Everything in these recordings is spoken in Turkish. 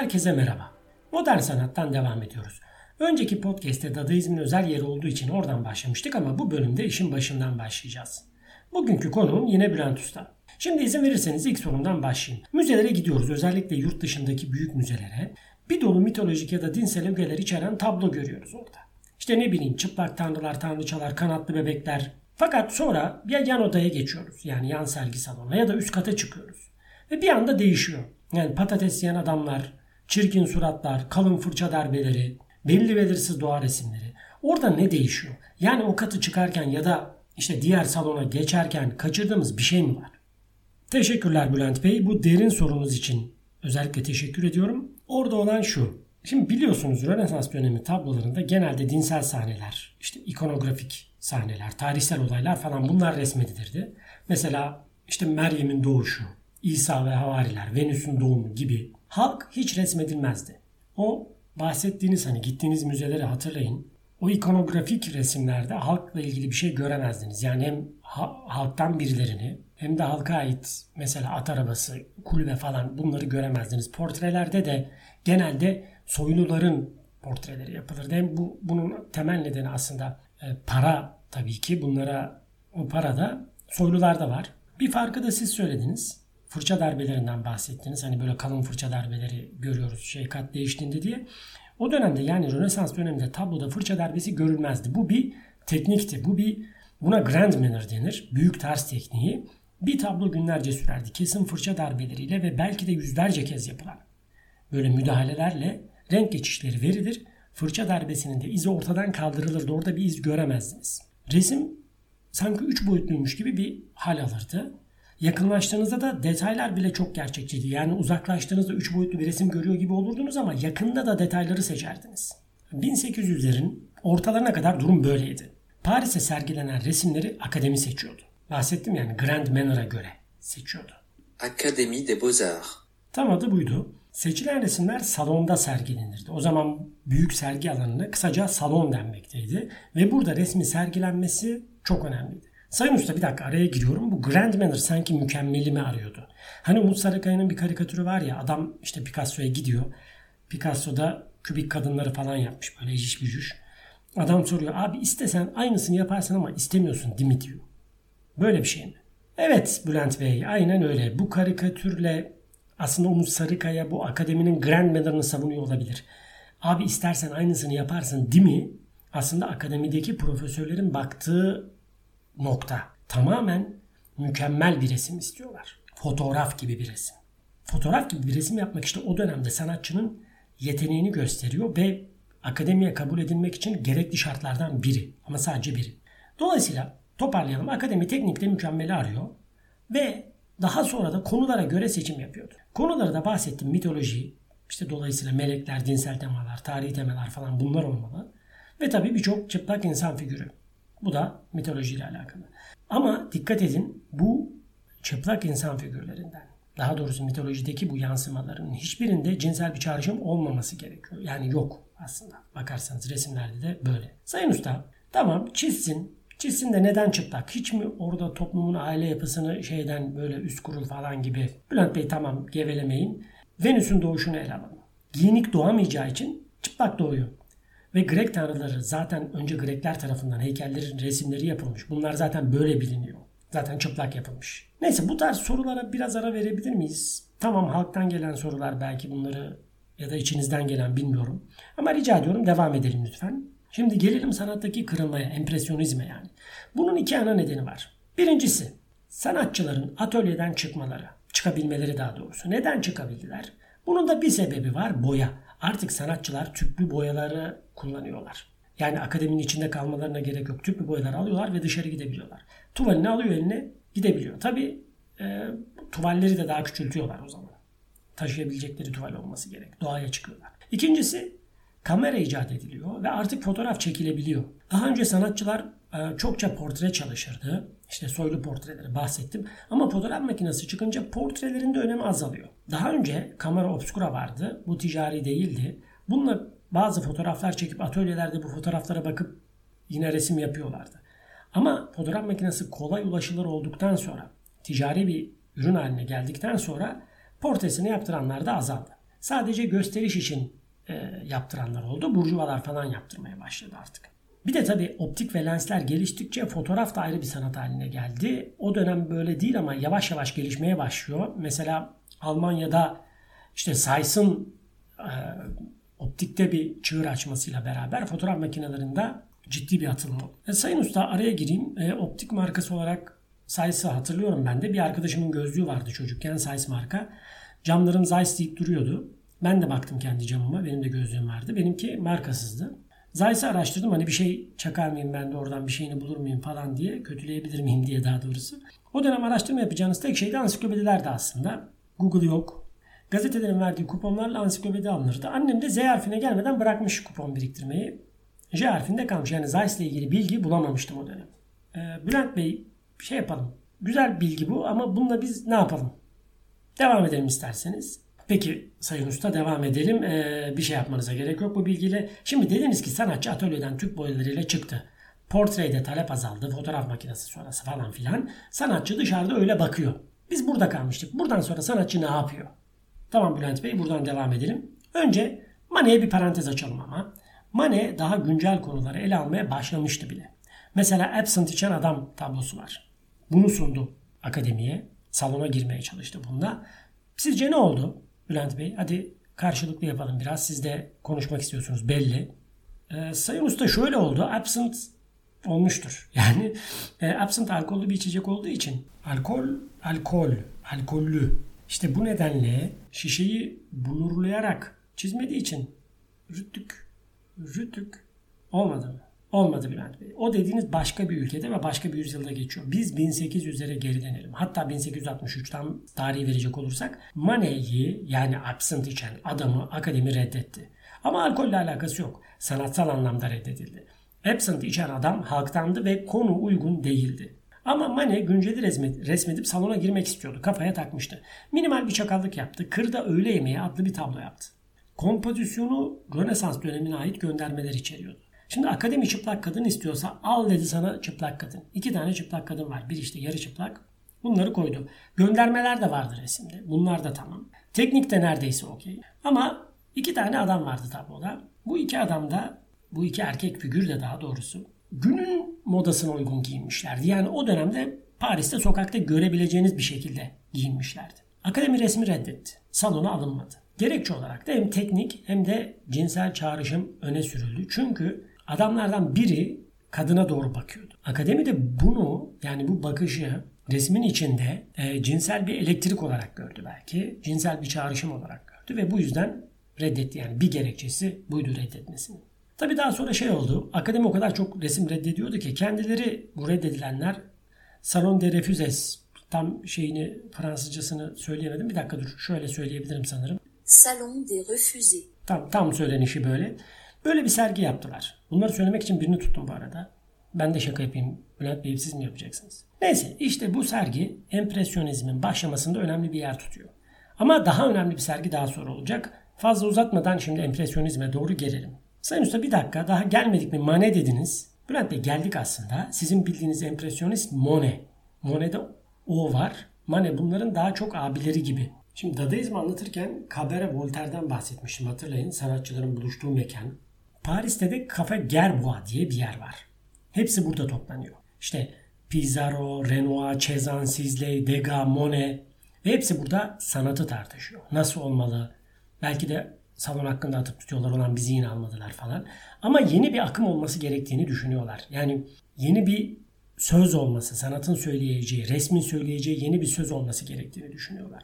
Herkese merhaba. Modern sanattan devam ediyoruz. Önceki podcast'te Dadaizmin özel yeri olduğu için oradan başlamıştık ama bu bölümde işin başından başlayacağız. Bugünkü konuğum yine Bülent Usta. Şimdi izin verirseniz ilk sorumdan başlayayım. Müzelere gidiyoruz özellikle yurt dışındaki büyük müzelere. Bir dolu mitolojik ya da dinsel ögeler içeren tablo görüyoruz orada. İşte ne bileyim çıplak tanrılar, tanrıçalar, kanatlı bebekler. Fakat sonra ya yan odaya geçiyoruz yani yan sergi salonuna ya da üst kata çıkıyoruz. Ve bir anda değişiyor. Yani patates yiyen adamlar, çirkin suratlar, kalın fırça darbeleri, belli belirsiz doğa resimleri. Orada ne değişiyor? Yani o katı çıkarken ya da işte diğer salona geçerken kaçırdığımız bir şey mi var? Teşekkürler Bülent Bey. Bu derin sorunuz için özellikle teşekkür ediyorum. Orada olan şu. Şimdi biliyorsunuz Rönesans dönemi tablolarında genelde dinsel sahneler, işte ikonografik sahneler, tarihsel olaylar falan bunlar resmedilirdi. Mesela işte Meryem'in doğuşu, İsa ve havariler, Venüs'ün doğumu gibi halk hiç resmedilmezdi. O bahsettiğiniz hani gittiğiniz müzeleri hatırlayın. O ikonografik resimlerde halkla ilgili bir şey göremezdiniz. Yani hem ha- halktan birilerini hem de halka ait mesela at arabası, kulübe falan bunları göremezdiniz. Portrelerde de genelde soyluların portreleri yapılırdı. Hem bu bunun temel nedeni aslında e, para tabii ki. Bunlara o para da soylularda var. Bir farkı da siz söylediniz. Fırça darbelerinden bahsettiniz. Hani böyle kalın fırça darbeleri görüyoruz şey kat değiştiğinde diye. O dönemde yani Rönesans döneminde tabloda fırça darbesi görülmezdi. Bu bir teknikti. Bu bir buna grand manner denir. Büyük ters tekniği. Bir tablo günlerce sürerdi. Kesin fırça darbeleriyle ve belki de yüzlerce kez yapılan böyle müdahalelerle renk geçişleri verilir. Fırça darbesinin de izi ortadan kaldırılırdı. Orada bir iz göremezdiniz. Resim sanki üç boyutluymuş gibi bir hal alırdı. Yakınlaştığınızda da detaylar bile çok gerçekçiydi. Yani uzaklaştığınızda üç boyutlu bir resim görüyor gibi olurdunuz ama yakında da detayları seçerdiniz. 1800'lerin ortalarına kadar durum böyleydi. Paris'e sergilenen resimleri akademi seçiyordu. Bahsettim yani Grand Manner'a göre seçiyordu. Académie des Beaux-Arts. Tam adı buydu. Seçilen resimler salonda sergilenirdi. O zaman büyük sergi alanına kısaca salon denmekteydi. Ve burada resmi sergilenmesi çok önemliydi. Sayın Usta bir dakika araya giriyorum. Bu Grand Manner sanki mükemmeli mi arıyordu? Hani Umut Sarıkaya'nın bir karikatürü var ya adam işte Picasso'ya gidiyor. Picasso da kübik kadınları falan yapmış böyle eciş bücüş. Adam soruyor abi istesen aynısını yaparsın ama istemiyorsun değil mi diyor. Böyle bir şey mi? Evet Bülent Bey aynen öyle. Bu karikatürle aslında Umut Sarıkaya bu akademinin Grand Manner'ını savunuyor olabilir. Abi istersen aynısını yaparsın değil mi? Aslında akademideki profesörlerin baktığı nokta. Tamamen mükemmel bir resim istiyorlar. Fotoğraf gibi bir resim. Fotoğraf gibi bir resim yapmak işte o dönemde sanatçının yeteneğini gösteriyor ve akademiye kabul edilmek için gerekli şartlardan biri. Ama sadece biri. Dolayısıyla toparlayalım. Akademi teknikte mükemmeli arıyor ve daha sonra da konulara göre seçim yapıyordu. Konuları da bahsettim. Mitoloji, işte dolayısıyla melekler, dinsel temalar, tarihi temalar falan bunlar olmalı. Ve tabii birçok çıplak insan figürü. Bu da mitolojiyle alakalı. Ama dikkat edin bu çıplak insan figürlerinden daha doğrusu mitolojideki bu yansımaların hiçbirinde cinsel bir çağrışım olmaması gerekiyor. Yani yok aslında. Bakarsanız resimlerde de böyle. Sayın Usta tamam çizsin. Çizsin de neden çıplak? Hiç mi orada toplumun aile yapısını şeyden böyle üst kurul falan gibi. Bülent Bey tamam gevelemeyin. Venüs'ün doğuşunu ele alalım. Giyinik doğamayacağı için çıplak doğuyor. Ve Grek tanrıları zaten önce Grekler tarafından heykellerin resimleri yapılmış. Bunlar zaten böyle biliniyor. Zaten çıplak yapılmış. Neyse bu tarz sorulara biraz ara verebilir miyiz? Tamam halktan gelen sorular belki bunları ya da içinizden gelen bilmiyorum. Ama rica ediyorum devam edelim lütfen. Şimdi gelelim sanattaki kırılmaya, empresyonizme yani. Bunun iki ana nedeni var. Birincisi sanatçıların atölyeden çıkmaları, çıkabilmeleri daha doğrusu. Neden çıkabildiler? Bunun da bir sebebi var boya. Artık sanatçılar tüplü boyaları kullanıyorlar. Yani akademinin içinde kalmalarına gerek yok. Tüplü boyaları alıyorlar ve dışarı gidebiliyorlar. Tuvalini alıyor eline gidebiliyor. Tabi e, tuvalleri de daha küçültüyorlar o zaman. Taşıyabilecekleri tuval olması gerek. Doğaya çıkıyorlar. İkincisi kamera icat ediliyor ve artık fotoğraf çekilebiliyor. Daha önce sanatçılar e, çokça portre çalışırdı. İşte soylu portreleri bahsettim. Ama fotoğraf makinesi çıkınca portrelerin de önemi azalıyor. Daha önce kamera obscura vardı. Bu ticari değildi. Bununla bazı fotoğraflar çekip atölyelerde bu fotoğraflara bakıp yine resim yapıyorlardı. Ama fotoğraf makinesi kolay ulaşılır olduktan sonra, ticari bir ürün haline geldikten sonra portresini yaptıranlar da azaldı. sadece gösteriş için e, yaptıranlar oldu. Burjuvalar falan yaptırmaya başladı artık. Bir de tabii optik ve lensler geliştikçe fotoğraf da ayrı bir sanat haline geldi. O dönem böyle değil ama yavaş yavaş gelişmeye başlıyor. Mesela Almanya'da işte Zeiss'ın e, optikte bir çığır açmasıyla beraber fotoğraf makinelerinde ciddi bir atılım oldu. E, Sayın Usta araya gireyim. E, optik markası olarak Zeiss'ı hatırlıyorum ben de. Bir arkadaşımın gözlüğü vardı çocukken Zeiss marka. Camlarım Zeiss deyip duruyordu. Ben de baktım kendi camıma. Benim de gözlüğüm vardı. Benimki markasızdı. Zeiss'i araştırdım. Hani bir şey çakar mıyım ben de oradan bir şeyini bulur muyum falan diye. Kötüleyebilir miyim diye daha doğrusu. O dönem araştırma yapacağınız tek şey de ansiklopedilerdi aslında. Google yok. Gazetelerin verdiği kuponlarla ansiklopedi alınırdı. Annem de Z harfine gelmeden bırakmış kupon biriktirmeyi. J harfinde kalmış. Yani Zeiss ile ilgili bilgi bulamamıştım o dönem. Ee, Bülent Bey şey yapalım. Güzel bilgi bu ama bununla biz ne yapalım? Devam edelim isterseniz. Peki Sayın Usta devam edelim. Ee, bir şey yapmanıza gerek yok bu bilgiyle. Şimdi dediniz ki sanatçı atölyeden tüp boyalarıyla çıktı. Portreyde talep azaldı. Fotoğraf makinesi sonrası falan filan. Sanatçı dışarıda öyle bakıyor. Biz burada kalmıştık. Buradan sonra sanatçı ne yapıyor? Tamam Bülent Bey buradan devam edelim. Önce Manet'e bir parantez açalım ama. Manet daha güncel konuları ele almaya başlamıştı bile. Mesela Absent içen adam tablosu var. Bunu sundu akademiye. Salona girmeye çalıştı bunda. Sizce ne oldu Bülent Bey? Hadi karşılıklı yapalım biraz. Siz de konuşmak istiyorsunuz belli. Ee, Sayın Usta şöyle oldu. Absent olmuştur. Yani e, absent alkollü bir içecek olduğu için alkol, alkol, alkollü. İşte bu nedenle şişeyi blurlayarak çizmediği için rüttük, rüttük olmadı mı? Olmadı Bülent Bey. O dediğiniz başka bir ülkede ve başka bir yüzyılda geçiyor. Biz 1800'lere geri dönelim. Hatta 1863'ten tarihi verecek olursak Manet'i yani absent içen adamı akademi reddetti. Ama alkolle alakası yok. Sanatsal anlamda reddedildi. Absent içen adam halktandı ve konu uygun değildi. Ama Manet günceli resmedip salona girmek istiyordu. Kafaya takmıştı. Minimal bir çakallık yaptı. Kırda Öğle Yemeği adlı bir tablo yaptı. Kompozisyonu Rönesans dönemine ait göndermeler içeriyordu. Şimdi akademi çıplak kadın istiyorsa al dedi sana çıplak kadın. İki tane çıplak kadın var. Bir işte yarı çıplak. Bunları koydu. Göndermeler de vardı resimde. Bunlar da tamam. Teknik de neredeyse okey. Ama iki tane adam vardı tabloda. Bu iki adam da bu iki erkek figür de daha doğrusu günün modasına uygun giyinmişlerdi. Yani o dönemde Paris'te sokakta görebileceğiniz bir şekilde giyinmişlerdi. Akademi resmi reddetti. Salona alınmadı. Gerekçe olarak da hem teknik hem de cinsel çağrışım öne sürüldü. Çünkü adamlardan biri kadına doğru bakıyordu. Akademi de bunu yani bu bakışı resmin içinde e, cinsel bir elektrik olarak gördü belki. Cinsel bir çağrışım olarak gördü ve bu yüzden reddetti. Yani bir gerekçesi buydu reddetmesinin. Tabi daha sonra şey oldu. Akademi o kadar çok resim reddediyordu ki kendileri bu reddedilenler Salon de Refuses tam şeyini Fransızcasını söyleyemedim. Bir dakika dur şöyle söyleyebilirim sanırım. Salon des Refusés. Tam, tam söylenişi böyle. Böyle bir sergi yaptılar. Bunları söylemek için birini tuttum bu arada. Ben de şaka yapayım. Bülent Bey siz mi yapacaksınız? Neyse işte bu sergi empresyonizmin başlamasında önemli bir yer tutuyor. Ama daha önemli bir sergi daha sonra olacak. Fazla uzatmadan şimdi empresyonizme doğru gelelim. Sayın Usta bir dakika daha gelmedik mi Mane dediniz. Bülent Bey geldik aslında. Sizin bildiğiniz empresyonist Monet. Monet'de O var. Mane bunların daha çok abileri gibi. Şimdi Dadaizmi anlatırken Cabaret Voltaire'den bahsetmiştim hatırlayın. Sanatçıların buluştuğu mekan. Paris'te de Cafe Gerbois diye bir yer var. Hepsi burada toplanıyor. İşte Pizarro, Renoir, Cezanne, Sisley, Degas, Monet ve hepsi burada sanatı tartışıyor. Nasıl olmalı? Belki de salon hakkında atıp tutuyorlar olan bizi yine almadılar falan. Ama yeni bir akım olması gerektiğini düşünüyorlar. Yani yeni bir söz olması, sanatın söyleyeceği, resmin söyleyeceği yeni bir söz olması gerektiğini düşünüyorlar.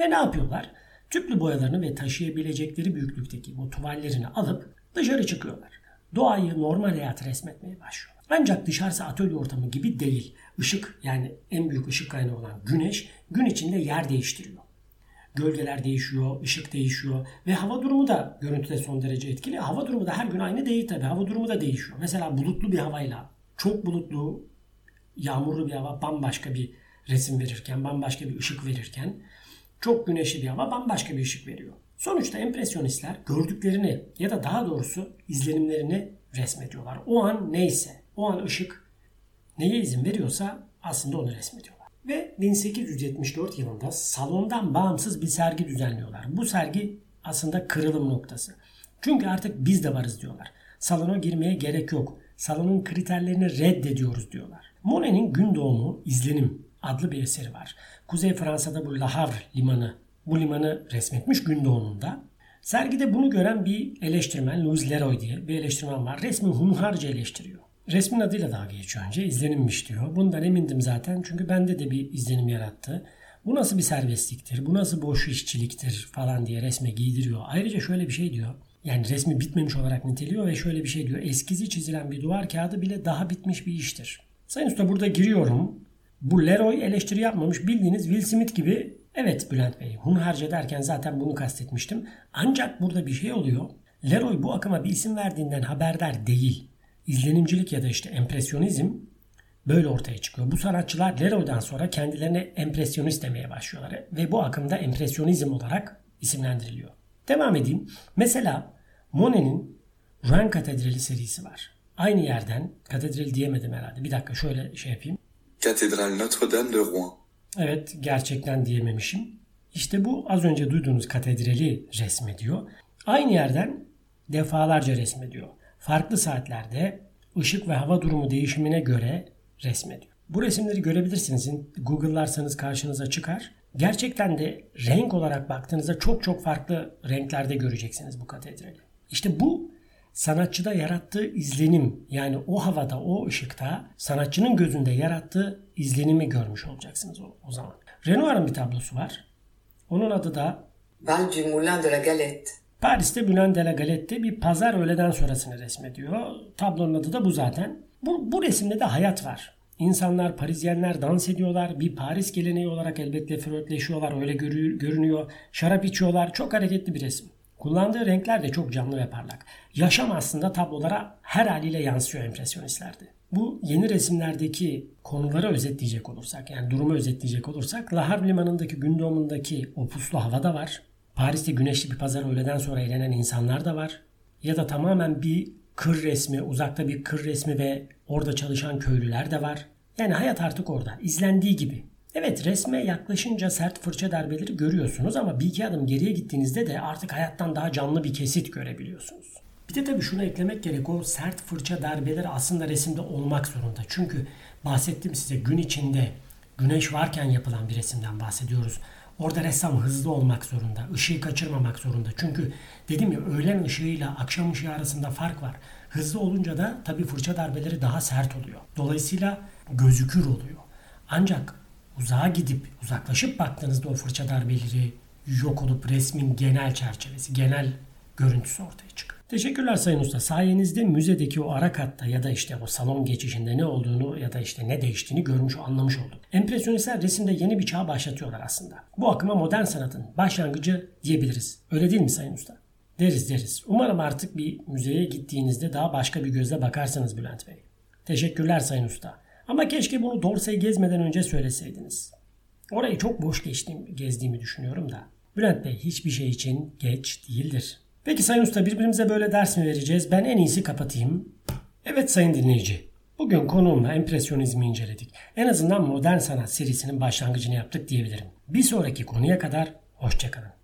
Ve ne yapıyorlar? Tüplü boyalarını ve taşıyabilecekleri büyüklükteki bu tuvallerini alıp dışarı çıkıyorlar. Doğayı normal hayat resmetmeye başlıyorlar. Ancak dışarısı atölye ortamı gibi değil. Işık yani en büyük ışık kaynağı olan güneş gün içinde yer değiştiriyor. Gölgeler değişiyor, ışık değişiyor ve hava durumu da görüntüde son derece etkili. Hava durumu da her gün aynı değil tabi. Hava durumu da değişiyor. Mesela bulutlu bir havayla çok bulutlu, yağmurlu bir hava bambaşka bir resim verirken, bambaşka bir ışık verirken çok güneşli bir hava bambaşka bir ışık veriyor. Sonuçta empresyonistler gördüklerini ya da daha doğrusu izlenimlerini resmediyorlar. O an neyse, o an ışık neye izin veriyorsa aslında onu resmediyorlar. Ve 1874 yılında salondan bağımsız bir sergi düzenliyorlar. Bu sergi aslında kırılım noktası. Çünkü artık biz de varız diyorlar. Salona girmeye gerek yok. Salonun kriterlerini reddediyoruz diyorlar. Monet'in Gün Doğumu İzlenim adlı bir eseri var. Kuzey Fransa'da bu La Havre limanı, bu limanı resmetmiş gün doğumunda. Sergide bunu gören bir eleştirmen, Louis Leroy diye bir eleştirmen var. Resmi hunharca eleştiriyor. Resmin adıyla dalga geçiyor önce. izlenimmiş diyor. Bundan emindim zaten çünkü bende de bir izlenim yarattı. Bu nasıl bir serbestliktir, bu nasıl boş işçiliktir falan diye resme giydiriyor. Ayrıca şöyle bir şey diyor. Yani resmi bitmemiş olarak niteliyor ve şöyle bir şey diyor. Eskizi çizilen bir duvar kağıdı bile daha bitmiş bir iştir. Sayın Usta burada giriyorum. Bu Leroy eleştiri yapmamış. Bildiğiniz Will Smith gibi evet Bülent Bey hunharca derken zaten bunu kastetmiştim. Ancak burada bir şey oluyor. Leroy bu akıma bir isim verdiğinden haberdar değil. İzlenimcilik ya da işte empresyonizm böyle ortaya çıkıyor. Bu sanatçılar Leroy'dan sonra kendilerine empresyonist demeye başlıyorlar ve bu akımda empresyonizm olarak isimlendiriliyor. Devam edeyim. Mesela Monet'in Rouen Katedrali serisi var. Aynı yerden katedral diyemedim herhalde. Bir dakika şöyle şey yapayım. Cathédrale Notre-Dame de Rouen. Evet gerçekten diyememişim. İşte bu az önce duyduğunuz katedrali resmediyor. Aynı yerden defalarca resmediyor. Farklı saatlerde ışık ve hava durumu değişimine göre resmediyor. Bu resimleri görebilirsiniz. Google'larsanız karşınıza çıkar. Gerçekten de renk olarak baktığınızda çok çok farklı renklerde göreceksiniz bu katedrali. İşte bu sanatçıda yarattığı izlenim yani o havada o ışıkta sanatçının gözünde yarattığı izlenimi görmüş olacaksınız o, o zaman. Renoir'ın bir tablosu var. Onun adı da Bal du Moulin de la Galette. Paris'te Bülent de la Galette'de bir pazar öğleden sonrasını resmediyor. Tablonun adı da bu zaten. Bu, bu resimde de hayat var. İnsanlar, Parizyenler dans ediyorlar. Bir Paris geleneği olarak elbette flörtleşiyorlar. Öyle görünüyor. Şarap içiyorlar. Çok hareketli bir resim. Kullandığı renkler de çok canlı ve parlak. Yaşam aslında tablolara her haliyle yansıyor impresyonistlerde. Bu yeni resimlerdeki konuları özetleyecek olursak, yani durumu özetleyecek olursak, La Havre Limanı'ndaki gün doğumundaki o puslu hava da var. Paris'te güneşli bir pazar öğleden sonra eğlenen insanlar da var. Ya da tamamen bir kır resmi, uzakta bir kır resmi ve orada çalışan köylüler de var. Yani hayat artık orada, izlendiği gibi. Evet resme yaklaşınca sert fırça darbeleri görüyorsunuz ama bir iki adım geriye gittiğinizde de artık hayattan daha canlı bir kesit görebiliyorsunuz. Bir de tabii şunu eklemek gerek o sert fırça darbeleri aslında resimde olmak zorunda. Çünkü bahsettim size gün içinde güneş varken yapılan bir resimden bahsediyoruz. Orada ressam hızlı olmak zorunda, ışığı kaçırmamak zorunda. Çünkü dedim ya öğlen ışığıyla akşam ışığı arasında fark var. Hızlı olunca da tabii fırça darbeleri daha sert oluyor. Dolayısıyla gözükür oluyor. Ancak uzağa gidip uzaklaşıp baktığınızda o fırça darbeleri yok olup resmin genel çerçevesi, genel görüntüsü ortaya çıkıyor. Teşekkürler Sayın Usta. Sayenizde müzedeki o ara katta ya da işte o salon geçişinde ne olduğunu ya da işte ne değiştiğini görmüş, anlamış olduk. Empresyonistler resimde yeni bir çağ başlatıyorlar aslında. Bu akıma modern sanatın başlangıcı diyebiliriz. Öyle değil mi Sayın Usta? Deriz deriz. Umarım artık bir müzeye gittiğinizde daha başka bir gözle bakarsınız Bülent Bey. Teşekkürler Sayın Usta. Ama keşke bunu Dorsey gezmeden önce söyleseydiniz. Orayı çok boş geçtiğim, gezdiğimi düşünüyorum da. Bülent Bey hiçbir şey için geç değildir. Peki Sayın Usta birbirimize böyle ders mi vereceğiz? Ben en iyisi kapatayım. Evet Sayın dinleyici. Bugün konuğumla empresyonizmi inceledik. En azından modern sanat serisinin başlangıcını yaptık diyebilirim. Bir sonraki konuya kadar hoşçakalın.